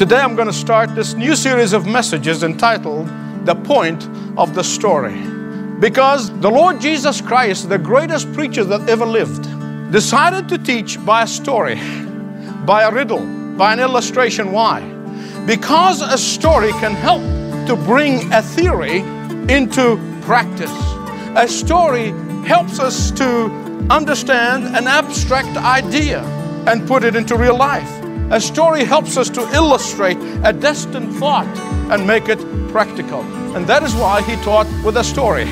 Today I'm going to start this new series of messages entitled The Point of the Story. Because the Lord Jesus Christ, the greatest preacher that ever lived, decided to teach by a story, by a riddle, by an illustration. Why? Because a story can help to bring a theory into practice. A story helps us to understand an abstract idea and put it into real life. A story helps us to illustrate a destined thought and make it practical. And that is why he taught with a story.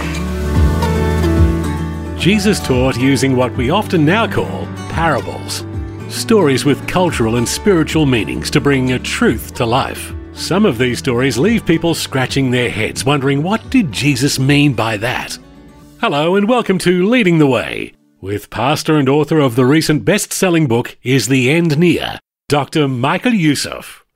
Jesus taught using what we often now call parables. Stories with cultural and spiritual meanings to bring a truth to life. Some of these stories leave people scratching their heads, wondering what did Jesus mean by that? Hello, and welcome to Leading the Way, with pastor and author of the recent best selling book, Is the End Near? Dr. Michael Youssef.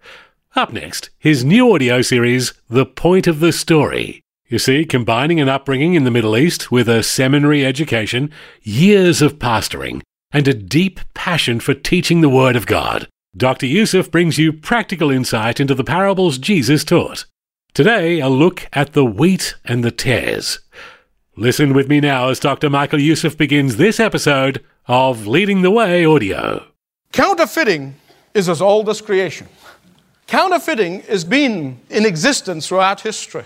Up next, his new audio series, The Point of the Story. You see, combining an upbringing in the Middle East with a seminary education, years of pastoring, and a deep passion for teaching the Word of God, Dr. Youssef brings you practical insight into the parables Jesus taught. Today, a look at the wheat and the tares. Listen with me now as Dr. Michael Youssef begins this episode of Leading the Way Audio. Counterfeiting is as old as creation. Counterfeiting has been in existence throughout history.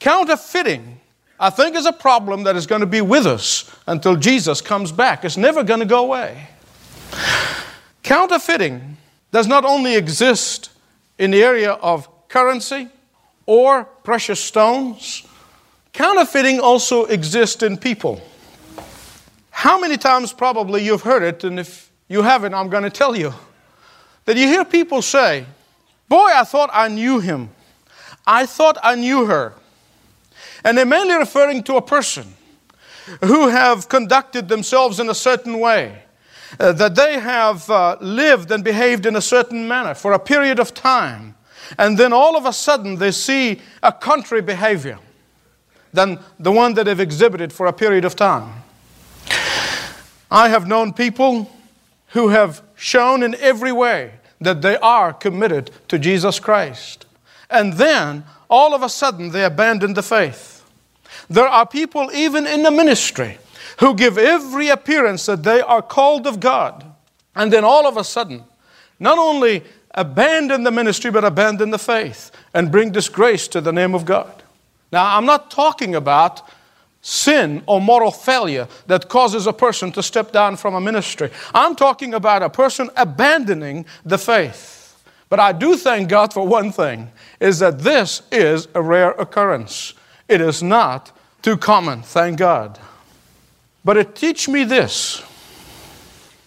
Counterfeiting, I think, is a problem that is going to be with us until Jesus comes back. It's never going to go away. Counterfeiting does not only exist in the area of currency or precious stones, counterfeiting also exists in people. How many times probably you've heard it, and if you haven't, I'm going to tell you that you hear people say, Boy, I thought I knew him. I thought I knew her. And they're mainly referring to a person who have conducted themselves in a certain way, uh, that they have uh, lived and behaved in a certain manner for a period of time. And then all of a sudden they see a contrary behavior than the one that they've exhibited for a period of time. I have known people who have shown in every way that they are committed to Jesus Christ. And then, all of a sudden, they abandon the faith. There are people, even in the ministry, who give every appearance that they are called of God. And then, all of a sudden, not only abandon the ministry, but abandon the faith and bring disgrace to the name of God. Now, I'm not talking about sin or moral failure that causes a person to step down from a ministry. I'm talking about a person abandoning the faith. But I do thank God for one thing is that this is a rare occurrence. It is not too common, thank God. But it teach me this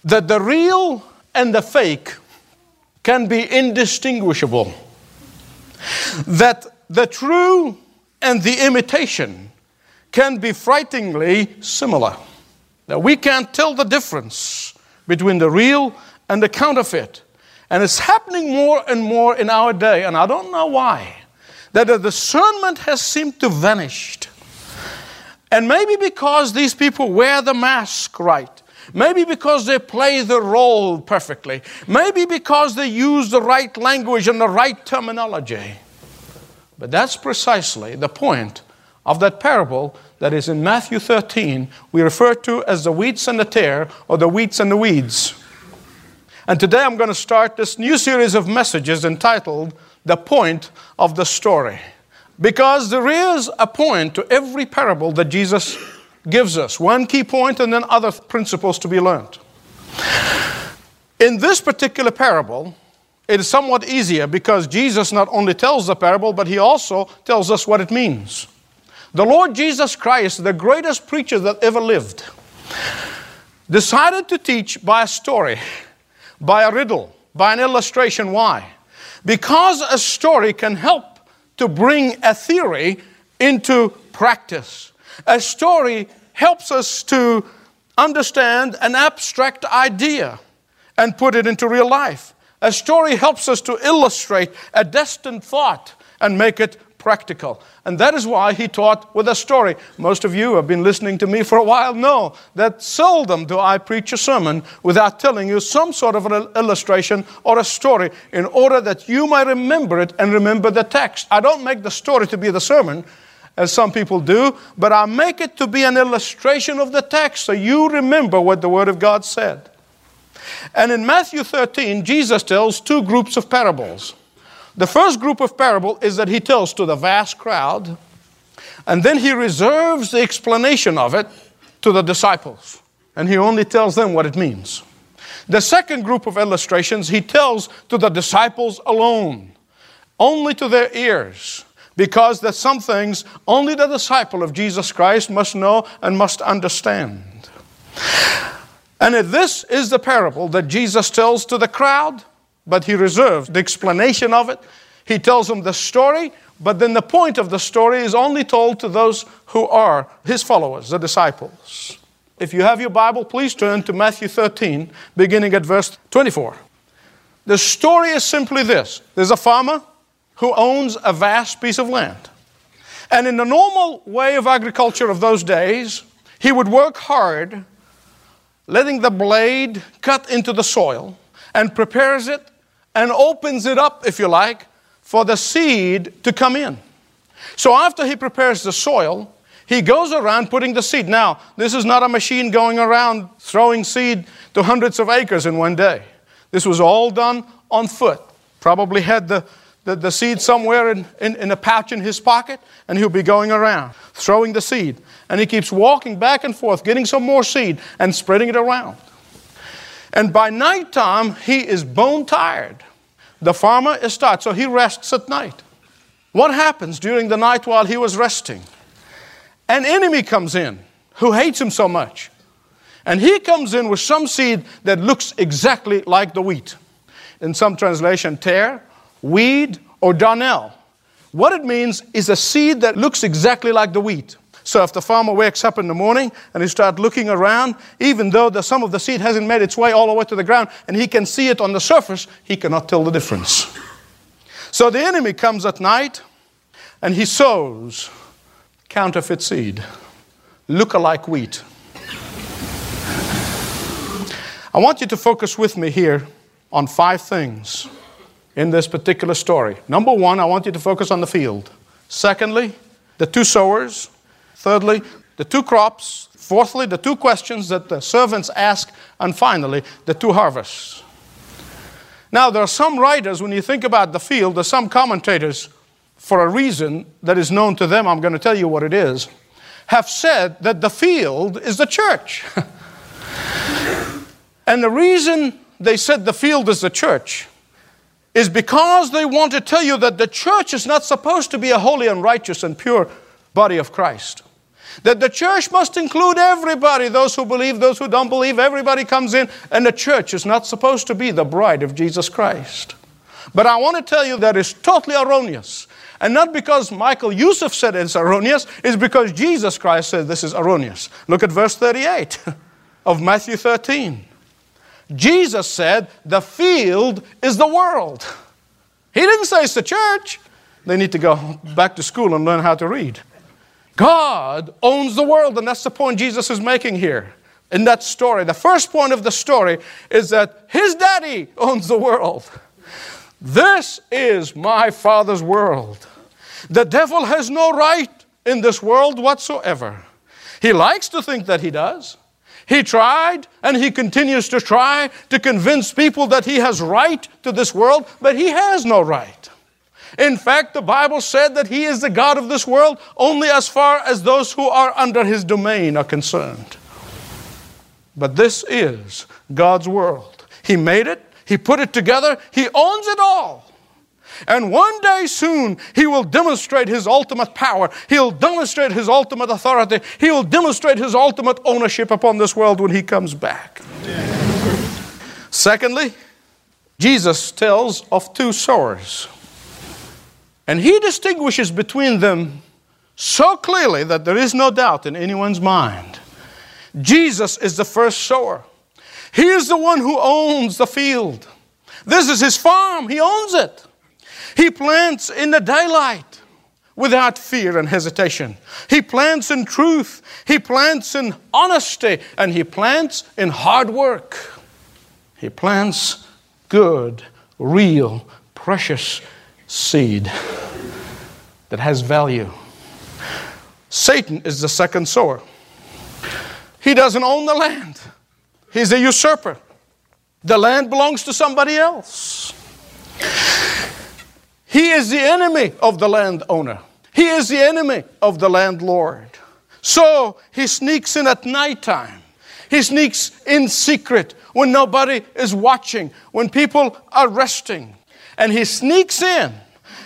that the real and the fake can be indistinguishable. That the true and the imitation can be frighteningly similar. Now, we can't tell the difference between the real and the counterfeit. And it's happening more and more in our day, and I don't know why, that the discernment has seemed to vanish. And maybe because these people wear the mask right. Maybe because they play the role perfectly. Maybe because they use the right language and the right terminology. But that's precisely the point of that parable that is in Matthew 13, we refer to as the wheats and the tare, or the wheats and the weeds. And today I'm going to start this new series of messages entitled The Point of the Story. Because there is a point to every parable that Jesus gives us one key point and then other principles to be learned. In this particular parable, it is somewhat easier because Jesus not only tells the parable, but he also tells us what it means. The Lord Jesus Christ, the greatest preacher that ever lived, decided to teach by a story, by a riddle, by an illustration. Why? Because a story can help to bring a theory into practice. A story helps us to understand an abstract idea and put it into real life. A story helps us to illustrate a destined thought and make it practical. And that is why he taught with a story. Most of you have been listening to me for a while know that seldom do I preach a sermon without telling you some sort of an illustration or a story in order that you might remember it and remember the text. I don't make the story to be the sermon as some people do, but I make it to be an illustration of the text so you remember what the Word of God said. And in Matthew 13, Jesus tells two groups of parables. The first group of parable is that he tells to the vast crowd, and then he reserves the explanation of it to the disciples, and he only tells them what it means. The second group of illustrations he tells to the disciples alone, only to their ears because there's some things only the disciple of Jesus Christ must know and must understand. And this is the parable that Jesus tells to the crowd, but he reserves the explanation of it. He tells them the story, but then the point of the story is only told to those who are his followers, the disciples. If you have your Bible, please turn to Matthew 13, beginning at verse 24. The story is simply this there's a farmer who owns a vast piece of land. And in the normal way of agriculture of those days, he would work hard, letting the blade cut into the soil, and prepares it and opens it up, if you like, for the seed to come in. So after he prepares the soil, he goes around putting the seed. Now, this is not a machine going around throwing seed to hundreds of acres in one day. This was all done on foot. Probably had the the, the seed somewhere in, in, in a pouch in his pocket, and he'll be going around throwing the seed. And he keeps walking back and forth, getting some more seed and spreading it around. And by nighttime, he is bone tired. The farmer is tired, so he rests at night. What happens during the night while he was resting? An enemy comes in who hates him so much. And he comes in with some seed that looks exactly like the wheat. In some translation, tare, weed, or darnel. What it means is a seed that looks exactly like the wheat. So if the farmer wakes up in the morning and he starts looking around, even though the, some of the seed hasn't made its way all the way to the ground and he can see it on the surface, he cannot tell the difference. So the enemy comes at night and he sows counterfeit seed, look-alike wheat. I want you to focus with me here on five things in this particular story. Number one, I want you to focus on the field. Secondly, the two sowers. Thirdly, the two crops. Fourthly, the two questions that the servants ask. And finally, the two harvests. Now, there are some writers, when you think about the field, there's some commentators, for a reason that is known to them, I'm going to tell you what it is, have said that the field is the church. and the reason they said the field is the church is because they want to tell you that the church is not supposed to be a holy and righteous and pure body of Christ. That the church must include everybody, those who believe, those who don't believe, everybody comes in, and the church is not supposed to be the bride of Jesus Christ. But I want to tell you that is totally erroneous. And not because Michael Youssef said it's erroneous, it's because Jesus Christ said this is erroneous. Look at verse 38 of Matthew 13. Jesus said, the field is the world. He didn't say it's the church. They need to go back to school and learn how to read. God owns the world, and that's the point Jesus is making here in that story. The first point of the story is that his daddy owns the world. This is my father's world. The devil has no right in this world whatsoever. He likes to think that he does. He tried and he continues to try to convince people that he has right to this world, but he has no right. In fact, the Bible said that he is the God of this world only as far as those who are under his domain are concerned. But this is God's world. He made it, he put it together, he owns it all. And one day soon, he will demonstrate his ultimate power. He'll demonstrate his ultimate authority. He will demonstrate his ultimate ownership upon this world when he comes back. Secondly, Jesus tells of two sowers. And he distinguishes between them so clearly that there is no doubt in anyone's mind. Jesus is the first sower. He is the one who owns the field. This is his farm, he owns it. He plants in the daylight without fear and hesitation. He plants in truth, he plants in honesty, and he plants in hard work. He plants good, real, precious seed that has value. Satan is the second sower. He doesn't own the land, he's a usurper. The land belongs to somebody else. He is the enemy of the landowner. He is the enemy of the landlord. So he sneaks in at nighttime. He sneaks in secret when nobody is watching, when people are resting. And he sneaks in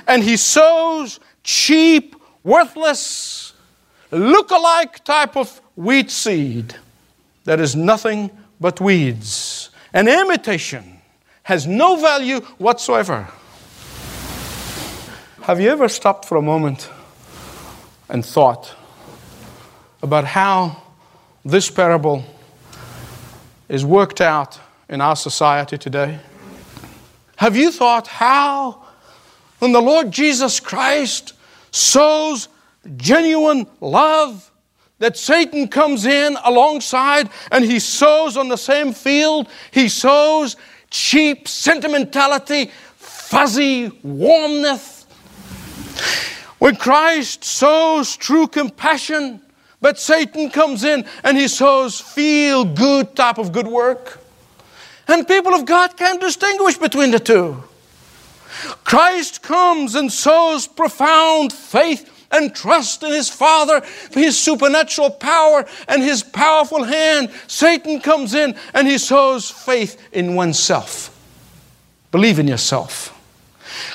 and he sows cheap, worthless, look-alike type of wheat seed that is nothing but weeds. An imitation has no value whatsoever. Have you ever stopped for a moment and thought about how this parable is worked out in our society today? Have you thought how, when the Lord Jesus Christ sows genuine love, that Satan comes in alongside and he sows on the same field, he sows cheap sentimentality, fuzzy warmness. When Christ sows true compassion, but Satan comes in and he sows feel good type of good work. And people of God can't distinguish between the two. Christ comes and sows profound faith and trust in his Father, his supernatural power and his powerful hand. Satan comes in and he sows faith in oneself. Believe in yourself.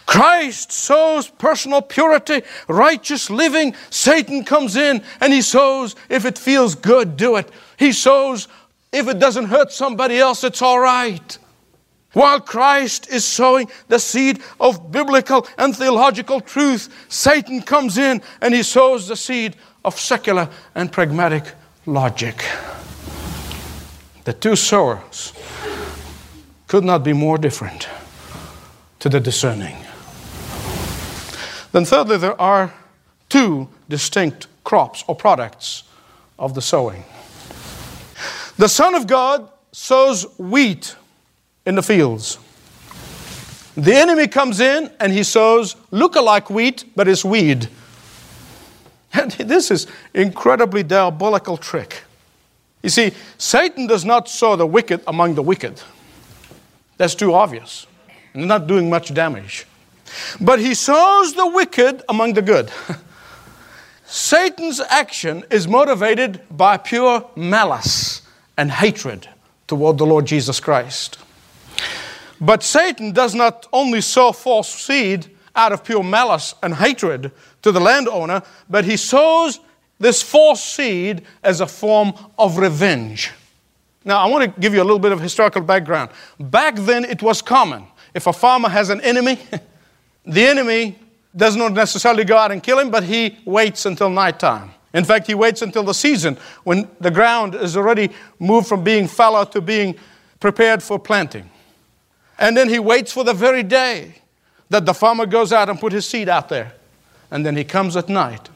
Christ sows personal purity, righteous living. Satan comes in and he sows, if it feels good, do it. He sows, if it doesn't hurt somebody else, it's all right. While Christ is sowing the seed of biblical and theological truth, Satan comes in and he sows the seed of secular and pragmatic logic. The two sowers could not be more different to the discerning. Then, thirdly, there are two distinct crops or products of the sowing. The Son of God sows wheat in the fields. The enemy comes in and he sows look-alike wheat, but it's weed. And this is incredibly diabolical trick. You see, Satan does not sow the wicked among the wicked. That's too obvious. And not doing much damage. But he sows the wicked among the good. Satan's action is motivated by pure malice and hatred toward the Lord Jesus Christ. But Satan does not only sow false seed out of pure malice and hatred to the landowner, but he sows this false seed as a form of revenge. Now, I want to give you a little bit of historical background. Back then, it was common. If a farmer has an enemy, the enemy does not necessarily go out and kill him, but he waits until nighttime. In fact, he waits until the season when the ground is already moved from being fallow to being prepared for planting. And then he waits for the very day that the farmer goes out and put his seed out there. And then he comes at night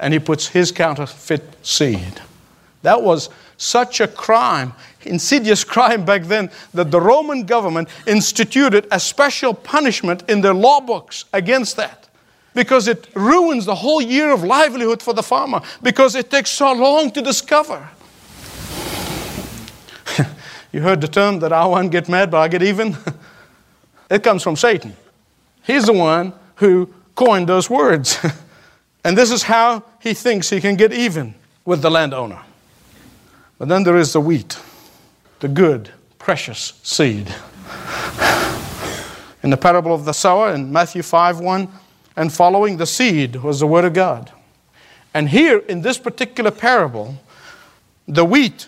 and he puts his counterfeit seed. That was such a crime, insidious crime back then, that the Roman government instituted a special punishment in their law books against that. Because it ruins the whole year of livelihood for the farmer, because it takes so long to discover. you heard the term that I won't get mad, but I get even? It comes from Satan. He's the one who coined those words. and this is how he thinks he can get even with the landowner. But then there is the wheat, the good, precious seed. In the parable of the sower in Matthew 5 1 and following, the seed was the Word of God. And here in this particular parable, the wheat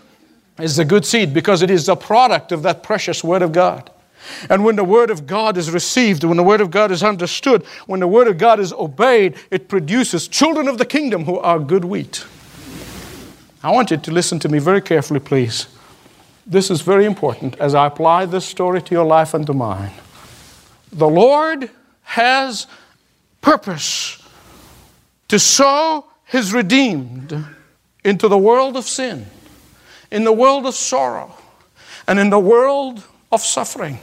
is the good seed because it is the product of that precious Word of God. And when the Word of God is received, when the Word of God is understood, when the Word of God is obeyed, it produces children of the kingdom who are good wheat. I want you to listen to me very carefully, please. This is very important as I apply this story to your life and to mine. The Lord has purpose to sow His redeemed into the world of sin, in the world of sorrow, and in the world of suffering.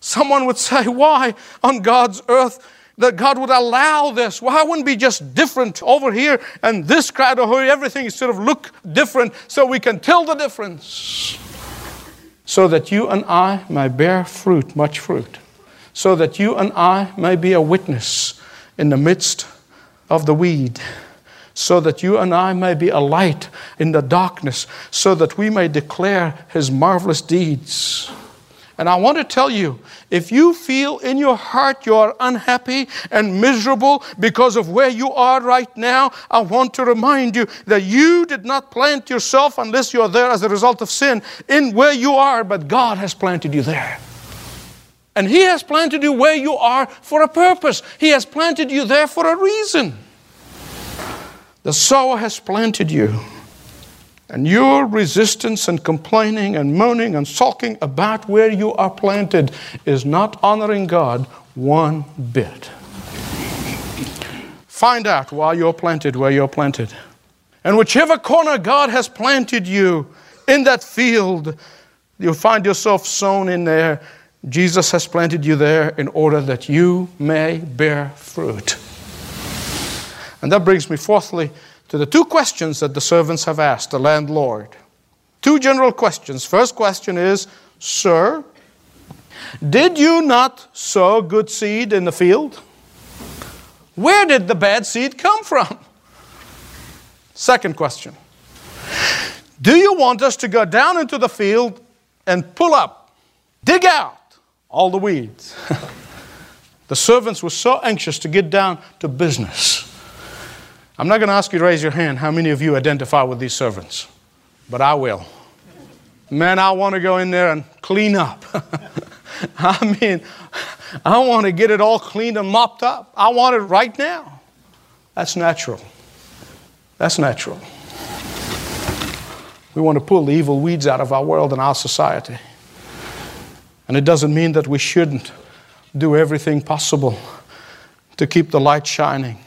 Someone would say, Why on God's earth that God would allow this? Why wouldn't be just different over here and this crowd over here? Everything sort of look different so we can tell the difference. So that you and I may bear fruit, much fruit. So that you and I may be a witness in the midst of the weed so that you and I may be a light in the darkness, so that we may declare his marvelous deeds. And I want to tell you if you feel in your heart you are unhappy and miserable because of where you are right now, I want to remind you that you did not plant yourself unless you are there as a result of sin in where you are, but God has planted you there. And He has planted you where you are for a purpose, He has planted you there for a reason. The sower has planted you. And your resistance and complaining and moaning and sulking about where you are planted is not honoring God one bit. Find out why you're planted where you're planted. And whichever corner God has planted you in that field, you'll find yourself sown in there. Jesus has planted you there in order that you may bear fruit. And that brings me, fourthly, to the two questions that the servants have asked the landlord. Two general questions. First question is Sir, did you not sow good seed in the field? Where did the bad seed come from? Second question Do you want us to go down into the field and pull up, dig out all the weeds? the servants were so anxious to get down to business. I'm not going to ask you to raise your hand how many of you identify with these servants, but I will. Man, I want to go in there and clean up. I mean, I want to get it all cleaned and mopped up. I want it right now. That's natural. That's natural. We want to pull the evil weeds out of our world and our society. And it doesn't mean that we shouldn't do everything possible to keep the light shining.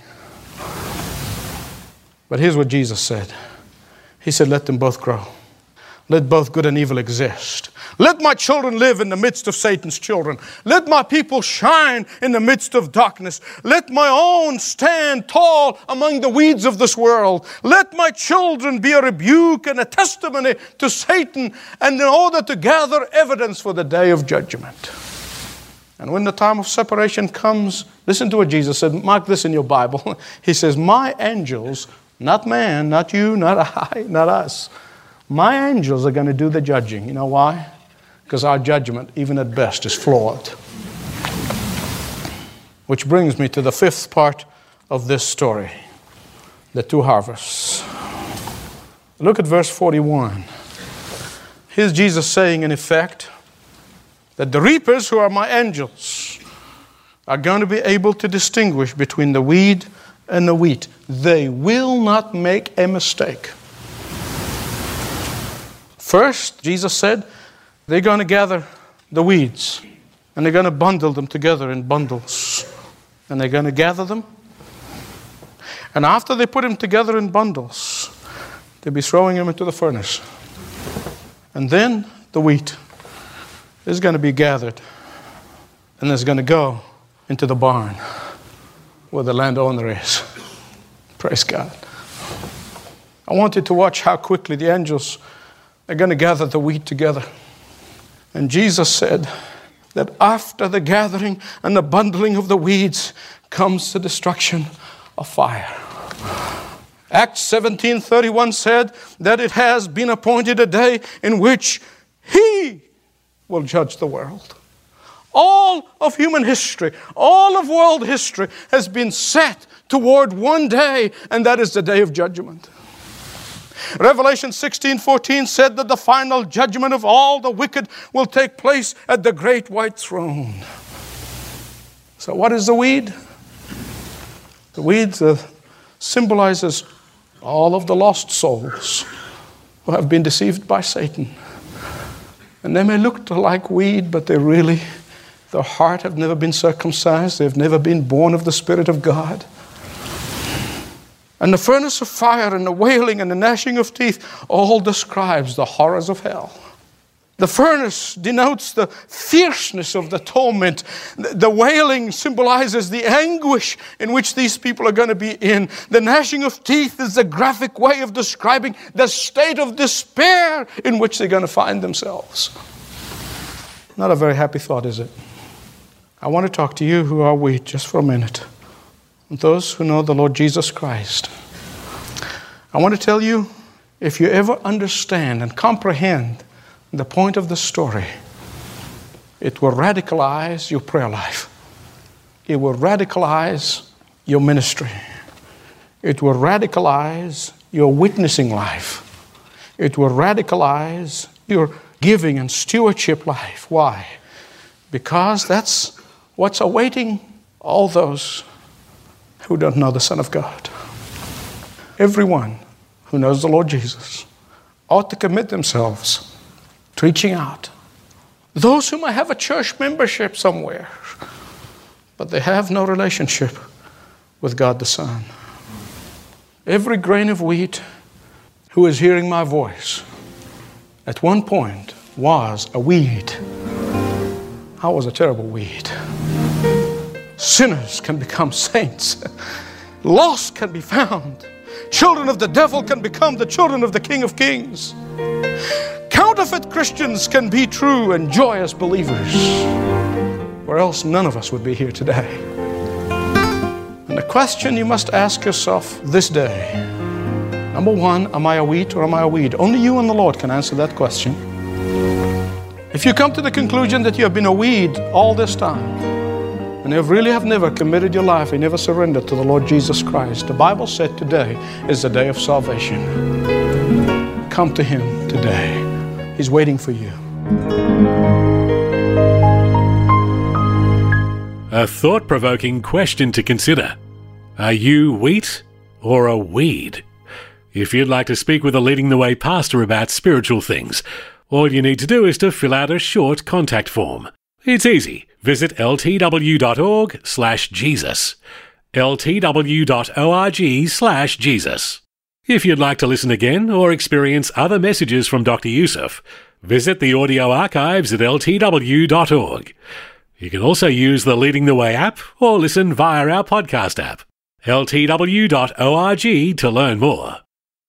But here's what Jesus said He said, Let them both grow. Let both good and evil exist. Let my children live in the midst of Satan's children. Let my people shine in the midst of darkness. Let my own stand tall among the weeds of this world. Let my children be a rebuke and a testimony to Satan, and in order to gather evidence for the day of judgment. And when the time of separation comes, listen to what Jesus said. Mark this in your Bible. He says, My angels not man, not you, not I, not us. My angels are going to do the judging. You know why? Because our judgment, even at best, is flawed. Which brings me to the fifth part of this story the two harvests. Look at verse 41. Here's Jesus saying, in effect, that the reapers, who are my angels, are going to be able to distinguish between the weed and the wheat. They will not make a mistake. First, Jesus said, they're going to gather the weeds and they're going to bundle them together in bundles. And they're going to gather them. And after they put them together in bundles, they'll be throwing them into the furnace. And then the wheat is going to be gathered and it's going to go into the barn where the landowner is. Praise God. I want you to watch how quickly the angels are going to gather the wheat together. And Jesus said that after the gathering and the bundling of the weeds comes the destruction of fire. Acts 17:31 said that it has been appointed a day in which he will judge the world. All of human history, all of world history has been set toward one day, and that is the day of judgment. Revelation 16:14 said that the final judgment of all the wicked will take place at the great white throne. So what is the weed? The weed uh, symbolizes all of the lost souls who have been deceived by Satan. And they may look like weed, but they really, their heart have never been circumcised. They've never been born of the Spirit of God. And the furnace of fire and the wailing and the gnashing of teeth all describes the horrors of hell. The furnace denotes the fierceness of the torment. The wailing symbolizes the anguish in which these people are going to be in. The gnashing of teeth is a graphic way of describing the state of despair in which they're going to find themselves. Not a very happy thought, is it? I want to talk to you who are we just for a minute. Those who know the Lord Jesus Christ. I want to tell you if you ever understand and comprehend the point of the story, it will radicalize your prayer life. It will radicalize your ministry. It will radicalize your witnessing life. It will radicalize your giving and stewardship life. Why? Because that's what's awaiting all those who don't know the Son of God. Everyone who knows the Lord Jesus ought to commit themselves to reaching out. Those who might have a church membership somewhere, but they have no relationship with God the Son. Every grain of wheat who is hearing my voice at one point was a weed. I was a terrible weed. Sinners can become saints, lost can be found. Children of the devil can become the children of the King of Kings. Counterfeit Christians can be true and joyous believers, or else none of us would be here today. And the question you must ask yourself this day number one, am I a wheat or am I a weed? Only you and the Lord can answer that question. If you come to the conclusion that you have been a weed all this time, and you really have never committed your life, you never surrendered to the Lord Jesus Christ, the Bible said today is the day of salvation. Come to Him today. He's waiting for you. A thought provoking question to consider Are you wheat or a weed? If you'd like to speak with a leading the way pastor about spiritual things, all you need to do is to fill out a short contact form. It's easy. Visit ltw.org slash Jesus. ltw.org slash Jesus. If you'd like to listen again or experience other messages from Dr. Youssef, visit the audio archives at ltw.org. You can also use the Leading the Way app or listen via our podcast app, ltw.org, to learn more.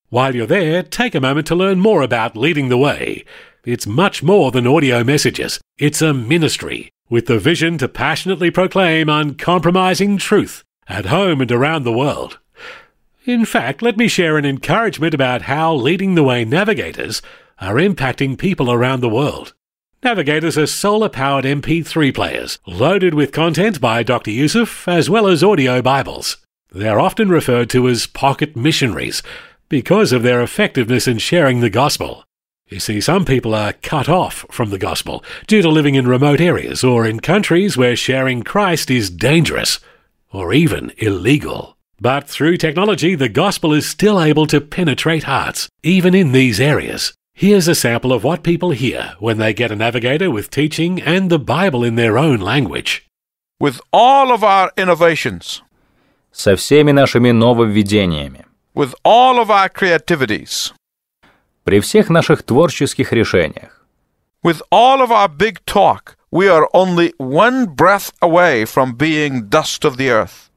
While you're there, take a moment to learn more about Leading the Way. It's much more than audio messages, it's a ministry with the vision to passionately proclaim uncompromising truth at home and around the world. In fact, let me share an encouragement about how Leading the Way navigators are impacting people around the world. Navigators are solar powered MP3 players loaded with content by Dr. Youssef as well as audio Bibles. They're often referred to as pocket missionaries because of their effectiveness in sharing the gospel. You see, some people are cut off from the gospel due to living in remote areas or in countries where sharing Christ is dangerous or even illegal. But through technology, the gospel is still able to penetrate hearts, even in these areas. Here's a sample of what people hear when they get a navigator with teaching and the Bible in their own language. With all of our innovations, со всеми нашими нововведениями, with all of our creativities, при всех наших творческих решениях, with all of our big talk, we are only one breath away from being dust of the earth.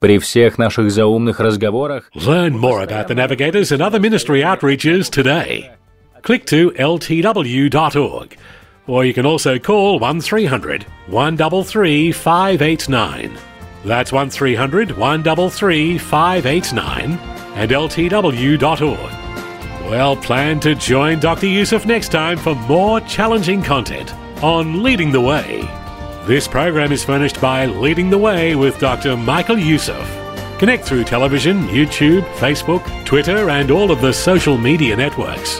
при всех наших заумных разговорах Learn more about the Navigators and other ministry outreaches today. Click to ltw.org, or you can also call 1300 133 589. That's 1300 133 589 and ltw.org. Well, plan to join Dr. Youssef next time for more challenging content on Leading the Way. This program is furnished by Leading the Way with Dr. Michael Youssef. Connect through television, YouTube, Facebook, Twitter, and all of the social media networks.